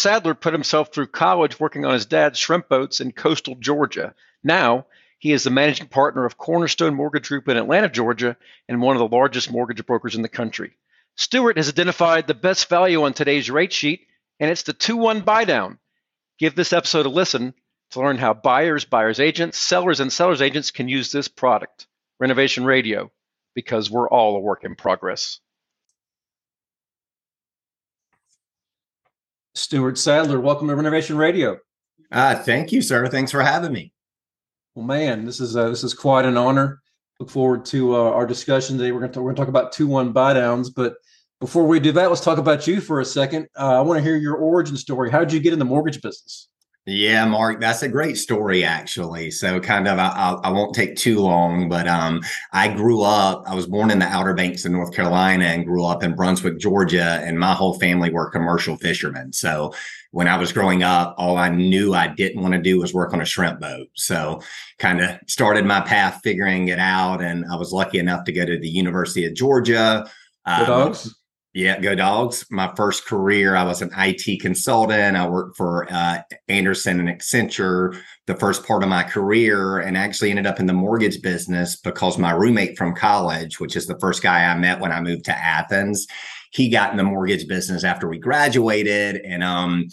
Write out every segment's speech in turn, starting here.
Sadler put himself through college working on his dad's shrimp boats in coastal Georgia. Now, he is the managing partner of Cornerstone Mortgage Group in Atlanta, Georgia, and one of the largest mortgage brokers in the country. Stewart has identified the best value on today's rate sheet, and it's the 2 1 buy down. Give this episode a listen to learn how buyers, buyers agents, sellers, and sellers agents can use this product. Renovation Radio, because we're all a work in progress. Stewart Sadler, welcome to Renovation Radio. Uh, thank you, sir. Thanks for having me. Well, man, this is uh, this is quite an honor. Look forward to uh, our discussion today. We're going to we're going to talk about two one buy downs, but before we do that, let's talk about you for a second. Uh, I want to hear your origin story. How did you get in the mortgage business? Yeah, Mark, that's a great story, actually. So, kind of, I, I, won't take too long, but um, I grew up. I was born in the Outer Banks of North Carolina and grew up in Brunswick, Georgia, and my whole family were commercial fishermen. So, when I was growing up, all I knew I didn't want to do was work on a shrimp boat. So, kind of started my path figuring it out, and I was lucky enough to go to the University of Georgia. The um, dogs. Yeah, go dogs. My first career, I was an IT consultant. I worked for uh, Andersen and Accenture the first part of my career and actually ended up in the mortgage business because my roommate from college, which is the first guy I met when I moved to Athens, he got in the mortgage business after we graduated. And um,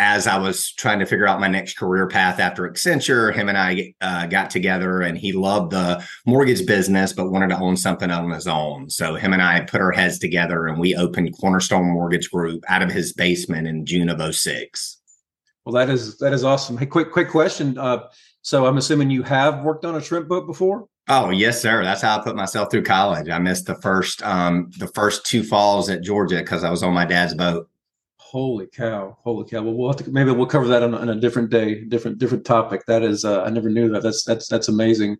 as I was trying to figure out my next career path after Accenture, him and I uh, got together and he loved the mortgage business, but wanted to own something on his own. So him and I put our heads together and we opened Cornerstone Mortgage Group out of his basement in June of 06. Well, that is, that is awesome. Hey, quick, quick question. Uh, so I'm assuming you have worked on a shrimp boat before? Oh yes, sir. That's how I put myself through college. I missed the first um the first two falls at Georgia because I was on my dad's boat. Holy cow! Holy cow! Well, we'll have to maybe we'll cover that on, on a different day, different different topic. That is, uh, I never knew that. That's that's that's amazing.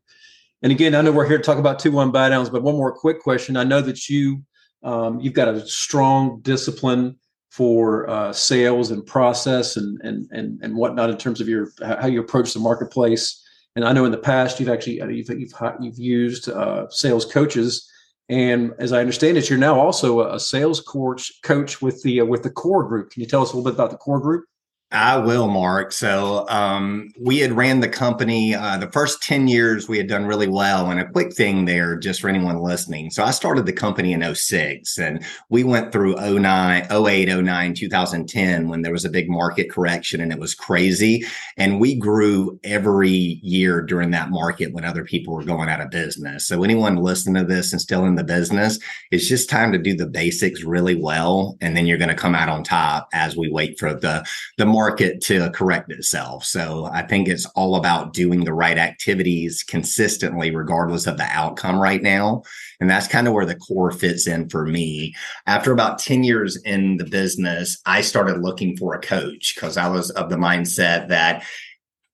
And again, I know we're here to talk about two one buy downs, but one more quick question. I know that you um, you've got a strong discipline for uh, sales and process and and and and whatnot in terms of your how you approach the marketplace. And I know in the past you've actually uh, you've you've, you've used uh, sales coaches and as I understand it, you're now also a sales coach coach with the uh, with the core group. Can you tell us a little bit about the core group? I will, Mark. So um, we had ran the company uh, the first 10 years we had done really well. And a quick thing there, just for anyone listening. So I started the company in 06 and we went through 09, 08, 09, 2010 when there was a big market correction and it was crazy. And we grew every year during that market when other people were going out of business. So anyone listening to this and still in the business, it's just time to do the basics really well. And then you're going to come out on top as we wait for the, the market to correct itself. So I think it's all about doing the right activities consistently, regardless of the outcome right now. And that's kind of where the core fits in for me. After about 10 years in the business, I started looking for a coach because I was of the mindset that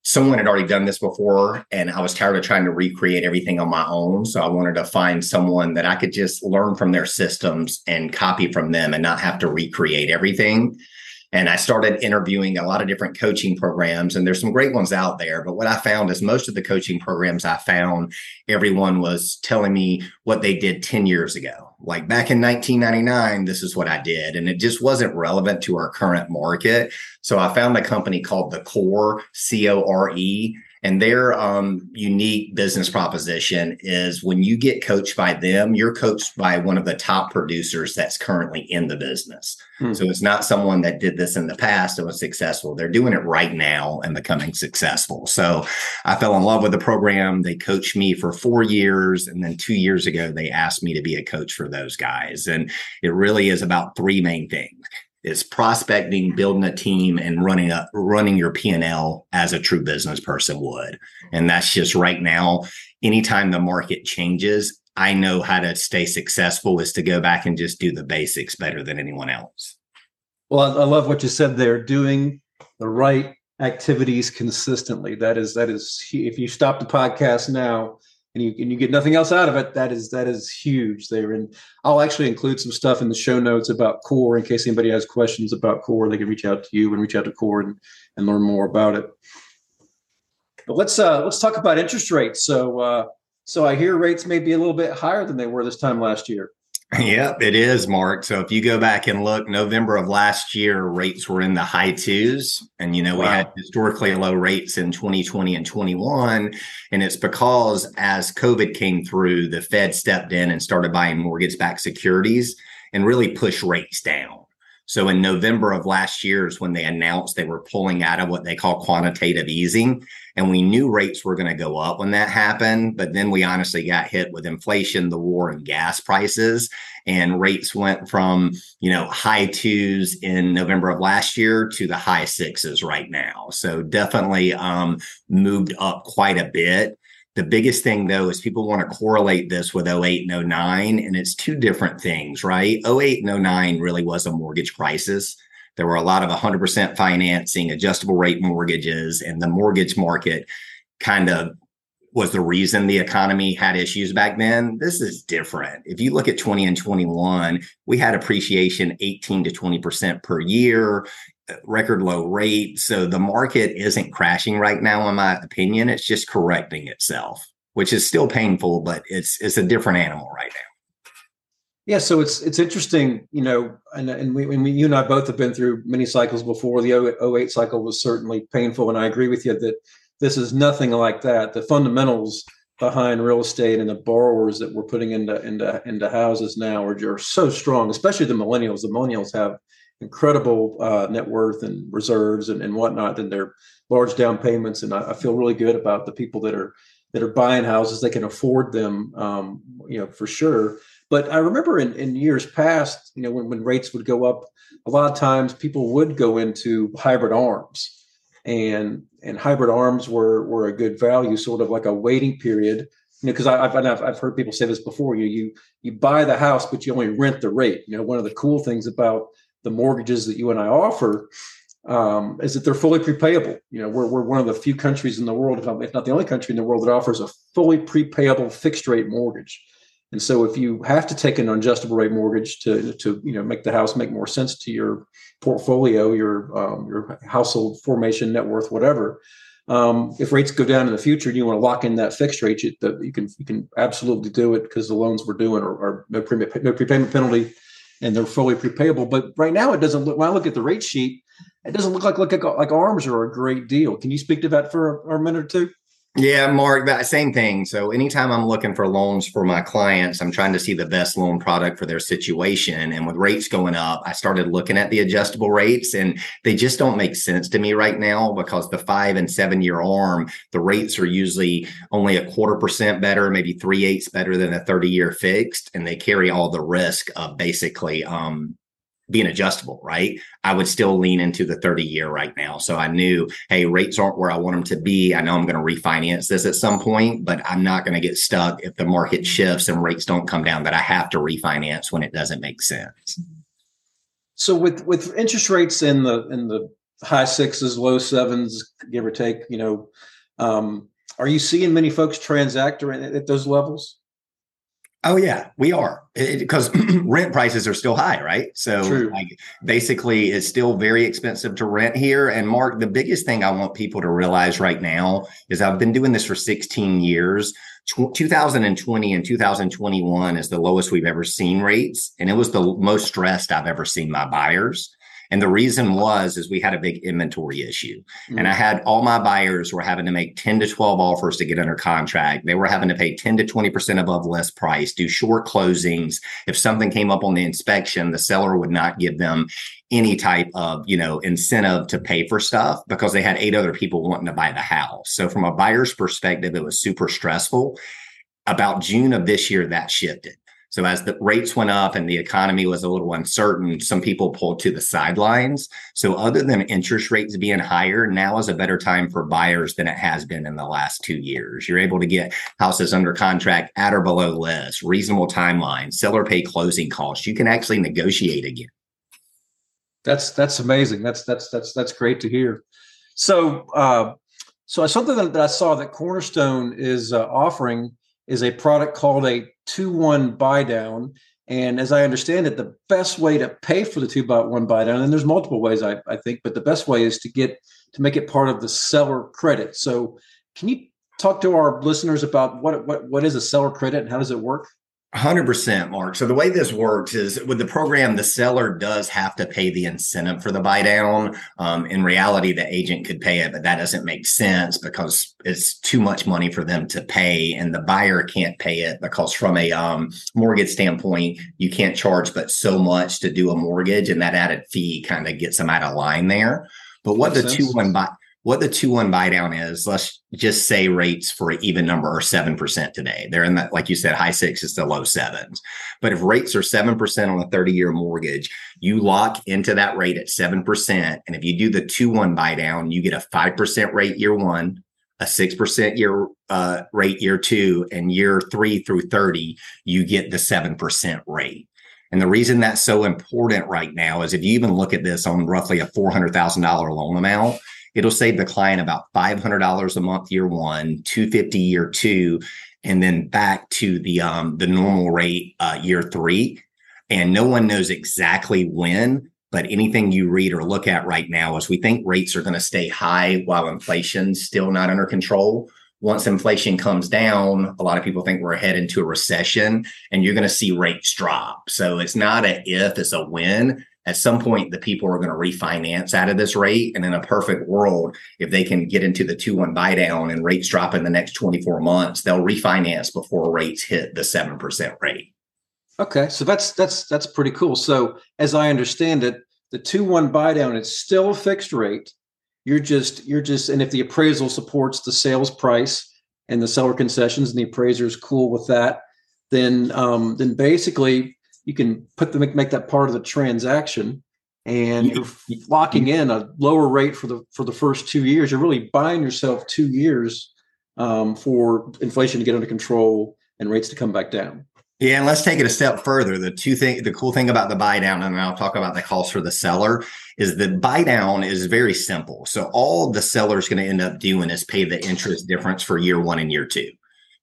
someone had already done this before and I was tired of trying to recreate everything on my own. So I wanted to find someone that I could just learn from their systems and copy from them and not have to recreate everything. And I started interviewing a lot of different coaching programs, and there's some great ones out there. But what I found is most of the coaching programs I found, everyone was telling me what they did 10 years ago. Like back in 1999, this is what I did. And it just wasn't relevant to our current market. So I found a company called The Core, C O R E and their um, unique business proposition is when you get coached by them, you're coached by one of the top producers that's currently in the business. Hmm. So it's not someone that did this in the past and was successful. They're doing it right now and becoming successful. So I fell in love with the program. They coached me for four years. And then two years ago, they asked me to be a coach for those guys. And it really is about three main things is prospecting, building a team, and running a running your P and L as a true business person would. And that's just right now. Anytime the market changes, I know how to stay successful is to go back and just do the basics better than anyone else. Well, I love what you said there. Doing the right activities consistently. That is that is if you stop the podcast now and you and you get nothing else out of it, that is that is huge there. And I'll actually include some stuff in the show notes about Core in case anybody has questions about Core. They can reach out to you and reach out to Core and, and learn more about it. But let's uh, let's talk about interest rates. So uh, so I hear rates may be a little bit higher than they were this time last year. Yep, it is, Mark. So if you go back and look, November of last year, rates were in the high twos. And, you know, wow. we had historically low rates in 2020 and 21. And it's because as COVID came through, the Fed stepped in and started buying mortgage backed securities and really pushed rates down. So in November of last year is when they announced they were pulling out of what they call quantitative easing. And we knew rates were going to go up when that happened. But then we honestly got hit with inflation, the war, and gas prices. And rates went from, you know, high twos in November of last year to the high sixes right now. So definitely um, moved up quite a bit. The biggest thing though is people want to correlate this with 08 and 09, and it's two different things, right? 08 and 09 really was a mortgage crisis. There were a lot of 100% financing, adjustable rate mortgages, and the mortgage market kind of was the reason the economy had issues back then. This is different. If you look at 20 and 21, we had appreciation 18 to 20% per year record low rate. So the market isn't crashing right now, in my opinion. It's just correcting itself, which is still painful, but it's it's a different animal right now. Yeah, so it's it's interesting, you know, and and we, we you and I both have been through many cycles before. The 08 cycle was certainly painful, and I agree with you that this is nothing like that. The fundamentals behind real estate and the borrowers that we're putting into into into houses now are, are so strong, especially the millennials. The millennials have incredible uh, net worth and reserves and, and whatnot than their large down payments. And I, I, feel really good about the people that are that are buying houses. They can afford them, um, you know, for sure. But I remember in, in years past, you know, when, when rates would go up, a lot of times people would go into hybrid arms. And and hybrid arms were were a good value, sort of like a waiting period you know, because I've, I've I've heard people say this before. You you you buy the house, but you only rent the rate. You know, one of the cool things about the mortgages that you and I offer um, is that they're fully prepayable. You know, we're, we're one of the few countries in the world, if not the only country in the world, that offers a fully prepayable fixed rate mortgage. And so, if you have to take an adjustable rate mortgage to to you know make the house make more sense to your portfolio, your um, your household formation, net worth, whatever. Um, if rates go down in the future and you want to lock in that fixed rate, you, the, you can you can absolutely do it because the loans we're doing are, are no, pre- no prepayment penalty and they're fully prepayable. But right now, it doesn't look. When I look at the rate sheet, it doesn't look like like like arms are a great deal. Can you speak to that for a, a minute or two? Yeah, Mark, that same thing. So anytime I'm looking for loans for my clients, I'm trying to see the best loan product for their situation. And with rates going up, I started looking at the adjustable rates and they just don't make sense to me right now because the five and seven year arm, the rates are usually only a quarter percent better, maybe three eighths better than a 30 year fixed. And they carry all the risk of basically um, being adjustable, right? I would still lean into the 30 year right now. So I knew, hey, rates aren't where I want them to be. I know I'm going to refinance this at some point, but I'm not going to get stuck if the market shifts and rates don't come down that I have to refinance when it doesn't make sense. So with with interest rates in the in the high sixes, low sevens, give or take, you know, um, are you seeing many folks transact at those levels? Oh yeah, we are because rent prices are still high, right? So like basically, it's still very expensive to rent here. And Mark, the biggest thing I want people to realize right now is I've been doing this for 16 years. 2020 and 2021 is the lowest we've ever seen rates, and it was the most stressed I've ever seen my buyers. And the reason was is we had a big inventory issue. Mm-hmm. And I had all my buyers were having to make 10 to 12 offers to get under contract. They were having to pay 10 to 20% above list price, do short closings. If something came up on the inspection, the seller would not give them any type of, you know, incentive to pay for stuff because they had eight other people wanting to buy the house. So from a buyer's perspective, it was super stressful. About June of this year, that shifted. So as the rates went up and the economy was a little uncertain, some people pulled to the sidelines. So other than interest rates being higher, now is a better time for buyers than it has been in the last two years. You're able to get houses under contract at or below list, reasonable timeline, seller pay closing costs. You can actually negotiate again. That's that's amazing. That's that's that's that's great to hear. So uh, so something that, I saw that Cornerstone is uh, offering is a product called a two one buy down. And as I understand it, the best way to pay for the two by one buy down, and there's multiple ways I, I think, but the best way is to get to make it part of the seller credit. So can you talk to our listeners about what what what is a seller credit and how does it work? 100% mark. So the way this works is with the program the seller does have to pay the incentive for the buy down. Um, in reality the agent could pay it but that doesn't make sense because it's too much money for them to pay and the buyer can't pay it because from a um, mortgage standpoint you can't charge but so much to do a mortgage and that added fee kind of gets them out of line there. But what Makes the sense. two one buy what the two one buy down is, let's just say rates for an even number are 7% today. They're in that, like you said, high sixes to low sevens. But if rates are 7% on a 30 year mortgage, you lock into that rate at 7%. And if you do the two one buy down, you get a 5% rate year one, a 6% year uh, rate year two, and year three through 30, you get the 7% rate. And the reason that's so important right now is if you even look at this on roughly a $400,000 loan amount, it'll save the client about $500 a month year one, 250 year two, and then back to the um, the normal rate uh, year three. And no one knows exactly when, but anything you read or look at right now is we think rates are going to stay high while inflation's still not under control. Once inflation comes down, a lot of people think we're heading into a recession and you're going to see rates drop. So it's not a if, it's a when at some point the people are going to refinance out of this rate and in a perfect world if they can get into the 2-1 buy down and rates drop in the next 24 months they'll refinance before rates hit the 7% rate. Okay so that's that's that's pretty cool. So as i understand it the 2-1 buy down it's still a fixed rate. You're just you're just and if the appraisal supports the sales price and the seller concessions and the appraiser is cool with that then um, then basically you can put the make that part of the transaction and you're locking in a lower rate for the for the first two years. You're really buying yourself two years um, for inflation to get under control and rates to come back down. Yeah and let's take it a step further. The two thing the cool thing about the buy down and i'll talk about the cost for the seller is the buy down is very simple. So all the seller is going to end up doing is pay the interest difference for year one and year two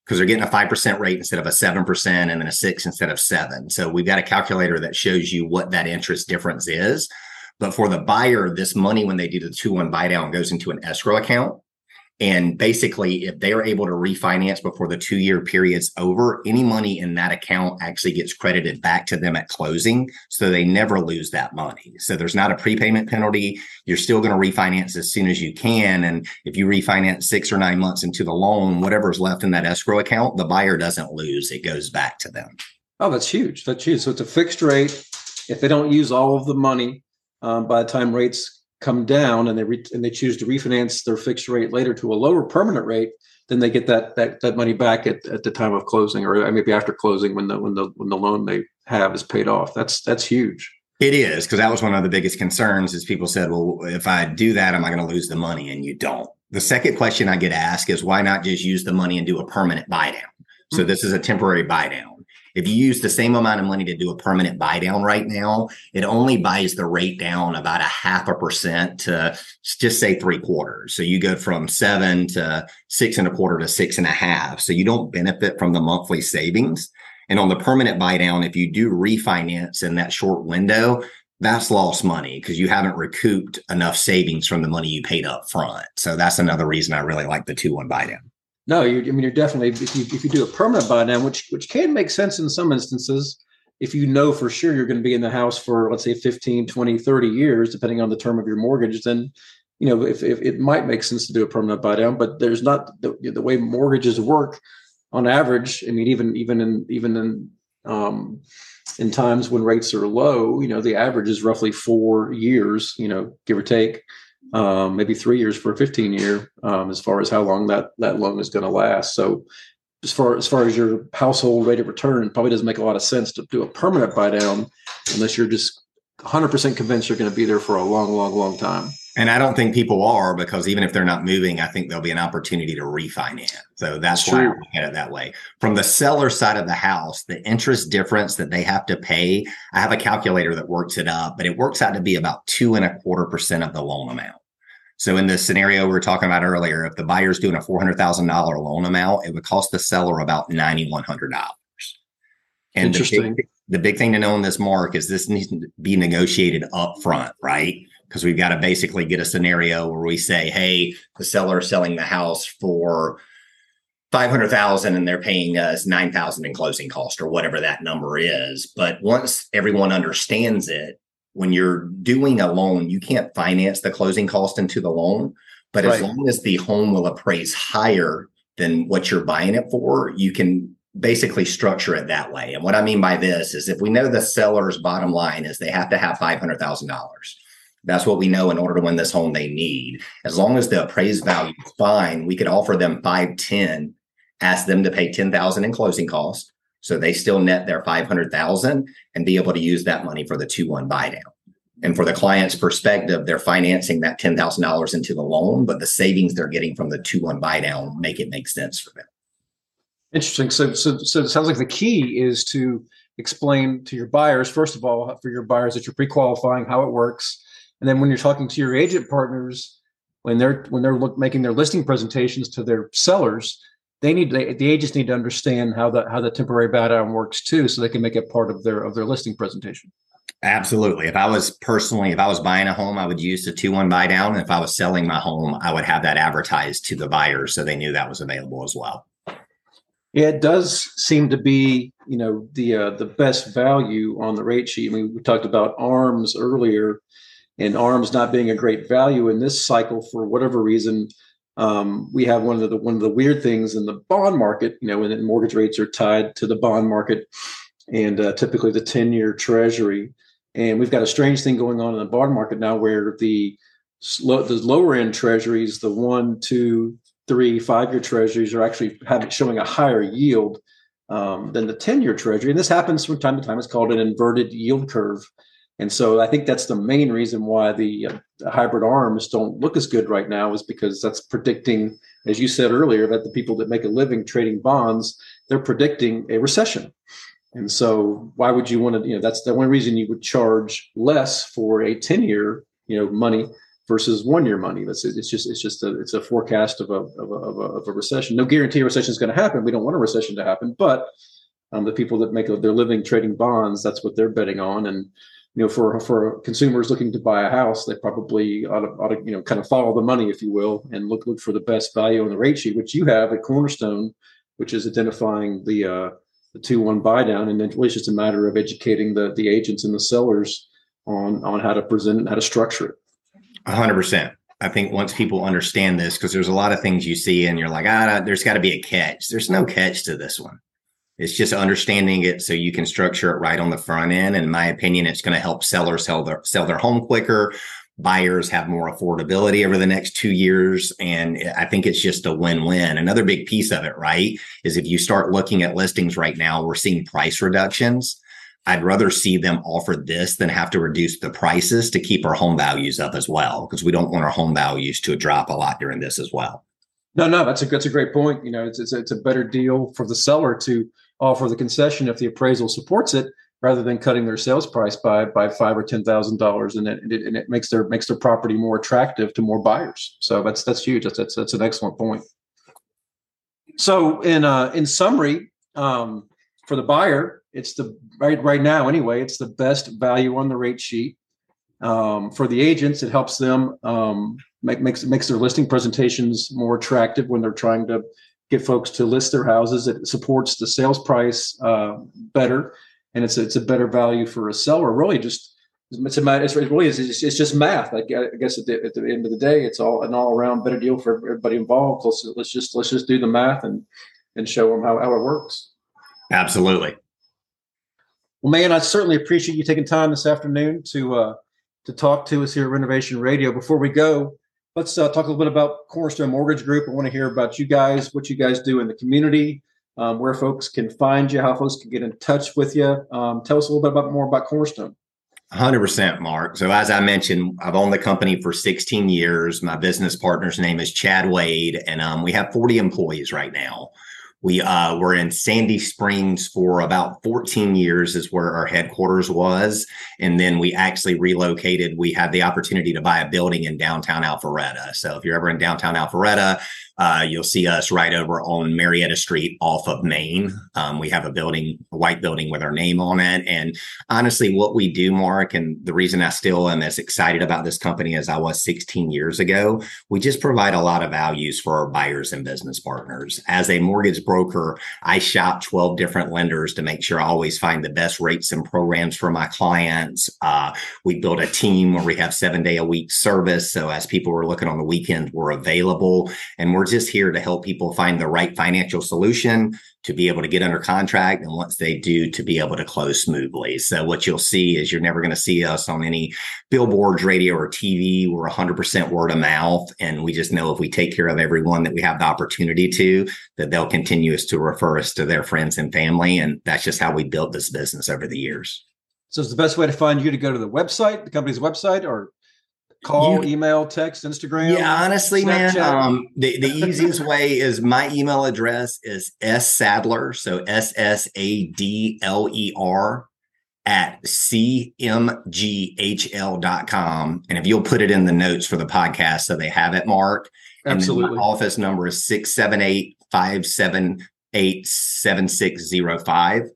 because they're getting a 5% rate instead of a 7% and then a 6 instead of 7 so we've got a calculator that shows you what that interest difference is. But for the buyer this money when they do the 2-1 buy down goes into an escrow account and basically, if they are able to refinance before the two year period's over, any money in that account actually gets credited back to them at closing. So they never lose that money. So there's not a prepayment penalty. You're still going to refinance as soon as you can. And if you refinance six or nine months into the loan, whatever's left in that escrow account, the buyer doesn't lose. It goes back to them. Oh, that's huge. That's huge. So it's a fixed rate. If they don't use all of the money um, by the time rates come down and they re- and they choose to refinance their fixed rate later to a lower permanent rate, then they get that that, that money back at, at the time of closing or maybe after closing when the when the when the loan they have is paid off. That's that's huge. It is because that was one of the biggest concerns is people said, well, if I do that, am I going to lose the money? And you don't. The second question I get asked is why not just use the money and do a permanent buy down? So mm-hmm. this is a temporary buy down. If you use the same amount of money to do a permanent buy down right now, it only buys the rate down about a half a percent to just say three quarters. So you go from seven to six and a quarter to six and a half. So you don't benefit from the monthly savings. And on the permanent buy down, if you do refinance in that short window, that's lost money because you haven't recouped enough savings from the money you paid up front. So that's another reason I really like the two one buy down. No, you I mean, you're definitely if you if you do a permanent buy down, which which can make sense in some instances, if you know for sure you're going to be in the house for let's say 15, 20, 30 years, depending on the term of your mortgage, then you know if, if it might make sense to do a permanent buy down. But there's not the, the way mortgages work on average. I mean, even even in even in um, in times when rates are low, you know, the average is roughly four years, you know, give or take um, maybe three years for a 15 year, um, as far as how long that that loan is going to last. So, as far as far as your household rate of return, probably doesn't make a lot of sense to do a permanent buy down unless you're just 100% convinced you're going to be there for a long, long, long time. And I don't think people are because even if they're not moving, I think there'll be an opportunity to refinance. So that's, that's why I look at it that way. From the seller side of the house, the interest difference that they have to pay, I have a calculator that works it up, but it works out to be about two and a quarter percent of the loan amount. So in the scenario we were talking about earlier, if the buyer's doing a four hundred thousand dollar loan amount, it would cost the seller about ninety one hundred dollars. And the big, the big thing to know in this mark is this needs to be negotiated up front, right? Because we've got to basically get a scenario where we say, hey, the seller is selling the house for 500,000 and they're paying us 9,000 in closing cost or whatever that number is. But once everyone understands it, when you're doing a loan, you can't finance the closing cost into the loan. But right. as long as the home will appraise higher than what you're buying it for, you can basically structure it that way. And what I mean by this is if we know the seller's bottom line is they have to have $500,000. That's what we know in order to win this home they need. As long as the appraised value is fine, we could offer them 510 ask them to pay 10,000 in closing costs. So they still net their 500,000 and be able to use that money for the 2-1 buy down. And for the client's perspective, they're financing that $10,000 into the loan, but the savings they're getting from the 2-1 buy down make it make sense for them. Interesting. So, so, so it sounds like the key is to explain to your buyers, first of all, for your buyers that you're pre-qualifying how it works. And then when you're talking to your agent partners, when they're when they're look, making their listing presentations to their sellers, they need they, the agents need to understand how the how the temporary buy down works too, so they can make it part of their of their listing presentation. Absolutely. If I was personally, if I was buying a home, I would use the two one buy down. If I was selling my home, I would have that advertised to the buyers so they knew that was available as well. Yeah, it does seem to be you know the uh, the best value on the rate sheet. I mean, we talked about arms earlier, and arms not being a great value in this cycle for whatever reason um, we have one of the one of the weird things in the bond market. You know, when mortgage rates are tied to the bond market, and uh, typically the ten-year Treasury. And we've got a strange thing going on in the bond market now, where the slow, the lower end Treasuries, the one, two, three, five-year Treasuries, are actually having showing a higher yield um, than the ten-year Treasury. And this happens from time to time. It's called an inverted yield curve. And so I think that's the main reason why the, uh, the, hybrid arms don't look as good right now is because that's predicting, as you said earlier, that the people that make a living trading bonds, they're predicting a recession. And so why would you want to, you know, that's the one reason you would charge less for a 10 year, you know, money versus one year money. That's it's just it's just a it's a forecast of a of a, of a, of a recession. No guarantee a recession is going to happen. We don't want a recession to happen, but um, the people that make their living trading bonds, that's what they're betting on. And you know, for for consumers looking to buy a house, they probably ought to, ought to, you know, kind of follow the money, if you will, and look look for the best value on the rate sheet, which you have at Cornerstone, which is identifying the uh, the two one buy down, and then really it's just a matter of educating the the agents and the sellers on on how to present it, how to structure it. Hundred percent. I think once people understand this, because there's a lot of things you see and you're like, ah, there's got to be a catch. There's no catch to this one. It's just understanding it so you can structure it right on the front end. And in my opinion, it's going to help sellers sell their sell their home quicker. Buyers have more affordability over the next two years. And I think it's just a win-win. Another big piece of it, right, is if you start looking at listings right now, we're seeing price reductions. I'd rather see them offer this than have to reduce the prices to keep our home values up as well, because we don't want our home values to drop a lot during this as well. No, no, that's a that's a great point. You know, it's it's, it's a better deal for the seller to offer the concession if the appraisal supports it, rather than cutting their sales price by by five or ten thousand dollars, and it, and it makes their makes their property more attractive to more buyers. So that's that's huge. That's that's, that's an excellent point. So in uh, in summary, um, for the buyer, it's the right right now anyway. It's the best value on the rate sheet. Um, for the agents, it helps them um, make makes makes their listing presentations more attractive when they're trying to get folks to list their houses. It supports the sales price uh, better, and it's a, it's a better value for a seller. Really, just it's a it's really it's, it's just math. I guess at the, at the end of the day, it's all an all around better deal for everybody involved. Let's let's just let's just do the math and and show them how, how it works. Absolutely. Well, man, I certainly appreciate you taking time this afternoon to uh, to talk to us here at Renovation Radio. Before we go, let's uh, talk a little bit about Cornerstone Mortgage Group. I want to hear about you guys, what you guys do in the community, um, where folks can find you, how folks can get in touch with you. Um, tell us a little bit about more about Cornerstone. 100% Mark. So as I mentioned, I've owned the company for 16 years. My business partner's name is Chad Wade, and um, we have 40 employees right now. We uh, were in Sandy Springs for about 14 years, is where our headquarters was. And then we actually relocated. We had the opportunity to buy a building in downtown Alpharetta. So if you're ever in downtown Alpharetta, Uh, you'll see us right over on Marietta Street off of Main. Um, we have a building, a white building with our name on it. And honestly, what we do, Mark, and the reason I still am as excited about this company as I was 16 years ago, we just provide a lot of values for our buyers and business partners. As a mortgage broker, I shop 12 different lenders to make sure I always find the best rates and programs for my clients. Uh, we build a team where we have seven day a week service. So as people are looking on the weekend, we're available and we're just here to help people find the right financial solution to be able to get under contract. And once they do, to be able to close smoothly. So what you'll see is you're never going to see us on any billboards, radio, or TV. We're 100% word of mouth. And we just know if we take care of everyone that we have the opportunity to, that they'll continue us to refer us to their friends and family. And that's just how we built this business over the years. So it's the best way to find you to go to the website, the company's website, or call, you, email, text, Instagram? Yeah, honestly, Snapchat. man, um, the, the easiest way is my email address is S Sadler. So S S A D L E R at cmghl.com. And if you'll put it in the notes for the podcast so they have it, Mark. Absolutely. my office number is 678 578 7605.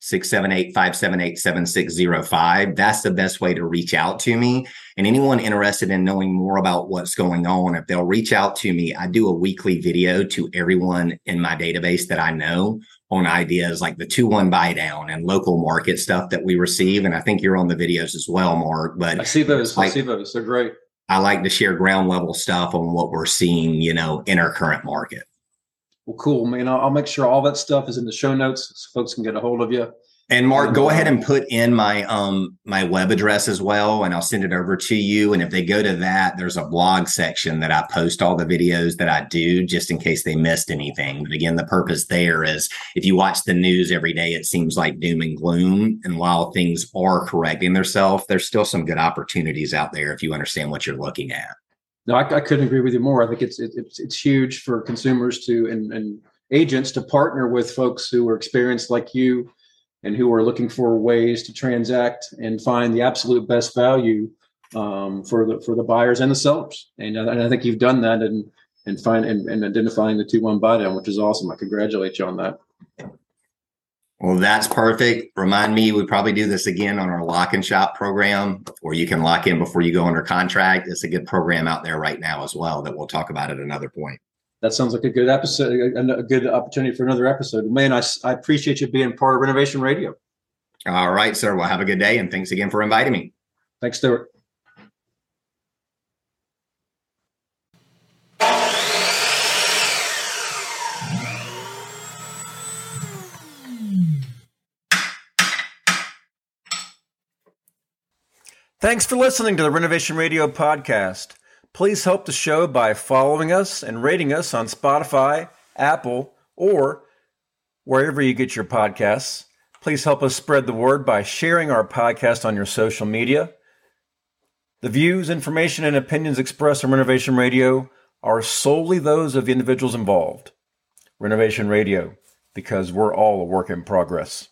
678-578-7605. That's the best way to reach out to me. And anyone interested in knowing more about what's going on, if they'll reach out to me, I do a weekly video to everyone in my database that I know on ideas like the 2-1 buy down and local market stuff that we receive. And I think you're on the videos as well, Mark. But I see those. Like, I see those. They're great. I like to share ground level stuff on what we're seeing, you know, in our current market. Well, cool, man. I'll, I'll make sure all that stuff is in the show notes so folks can get a hold of you. And Mark, go ahead and put in my um my web address as well, and I'll send it over to you. And if they go to that, there's a blog section that I post all the videos that I do, just in case they missed anything. But again, the purpose there is if you watch the news every day, it seems like doom and gloom. And while things are correcting themselves, there's still some good opportunities out there if you understand what you're looking at. No, I, I couldn't agree with you more. I think it's it, it's it's huge for consumers to and, and agents to partner with folks who are experienced like you and who are looking for ways to transact and find the absolute best value um, for the for the buyers and the sellers. And, and I think you've done that and and find and, and identifying the two one buy down, which is awesome. I congratulate you on that. Well, that's perfect. Remind me, we probably do this again on our lock and shop program, where you can lock in before you go under contract. It's a good program out there right now as well that we'll talk about at another point. That sounds like a good episode, a good opportunity for another episode. Man, I, I appreciate you being part of Renovation Radio. All right, sir. Well, have a good day, and thanks again for inviting me. Thanks, Stewart. Thanks for listening to the Renovation Radio podcast. Please help the show by following us and rating us on Spotify, Apple, or wherever you get your podcasts. Please help us spread the word by sharing our podcast on your social media. The views, information, and opinions expressed on Renovation Radio are solely those of the individuals involved. Renovation Radio, because we're all a work in progress.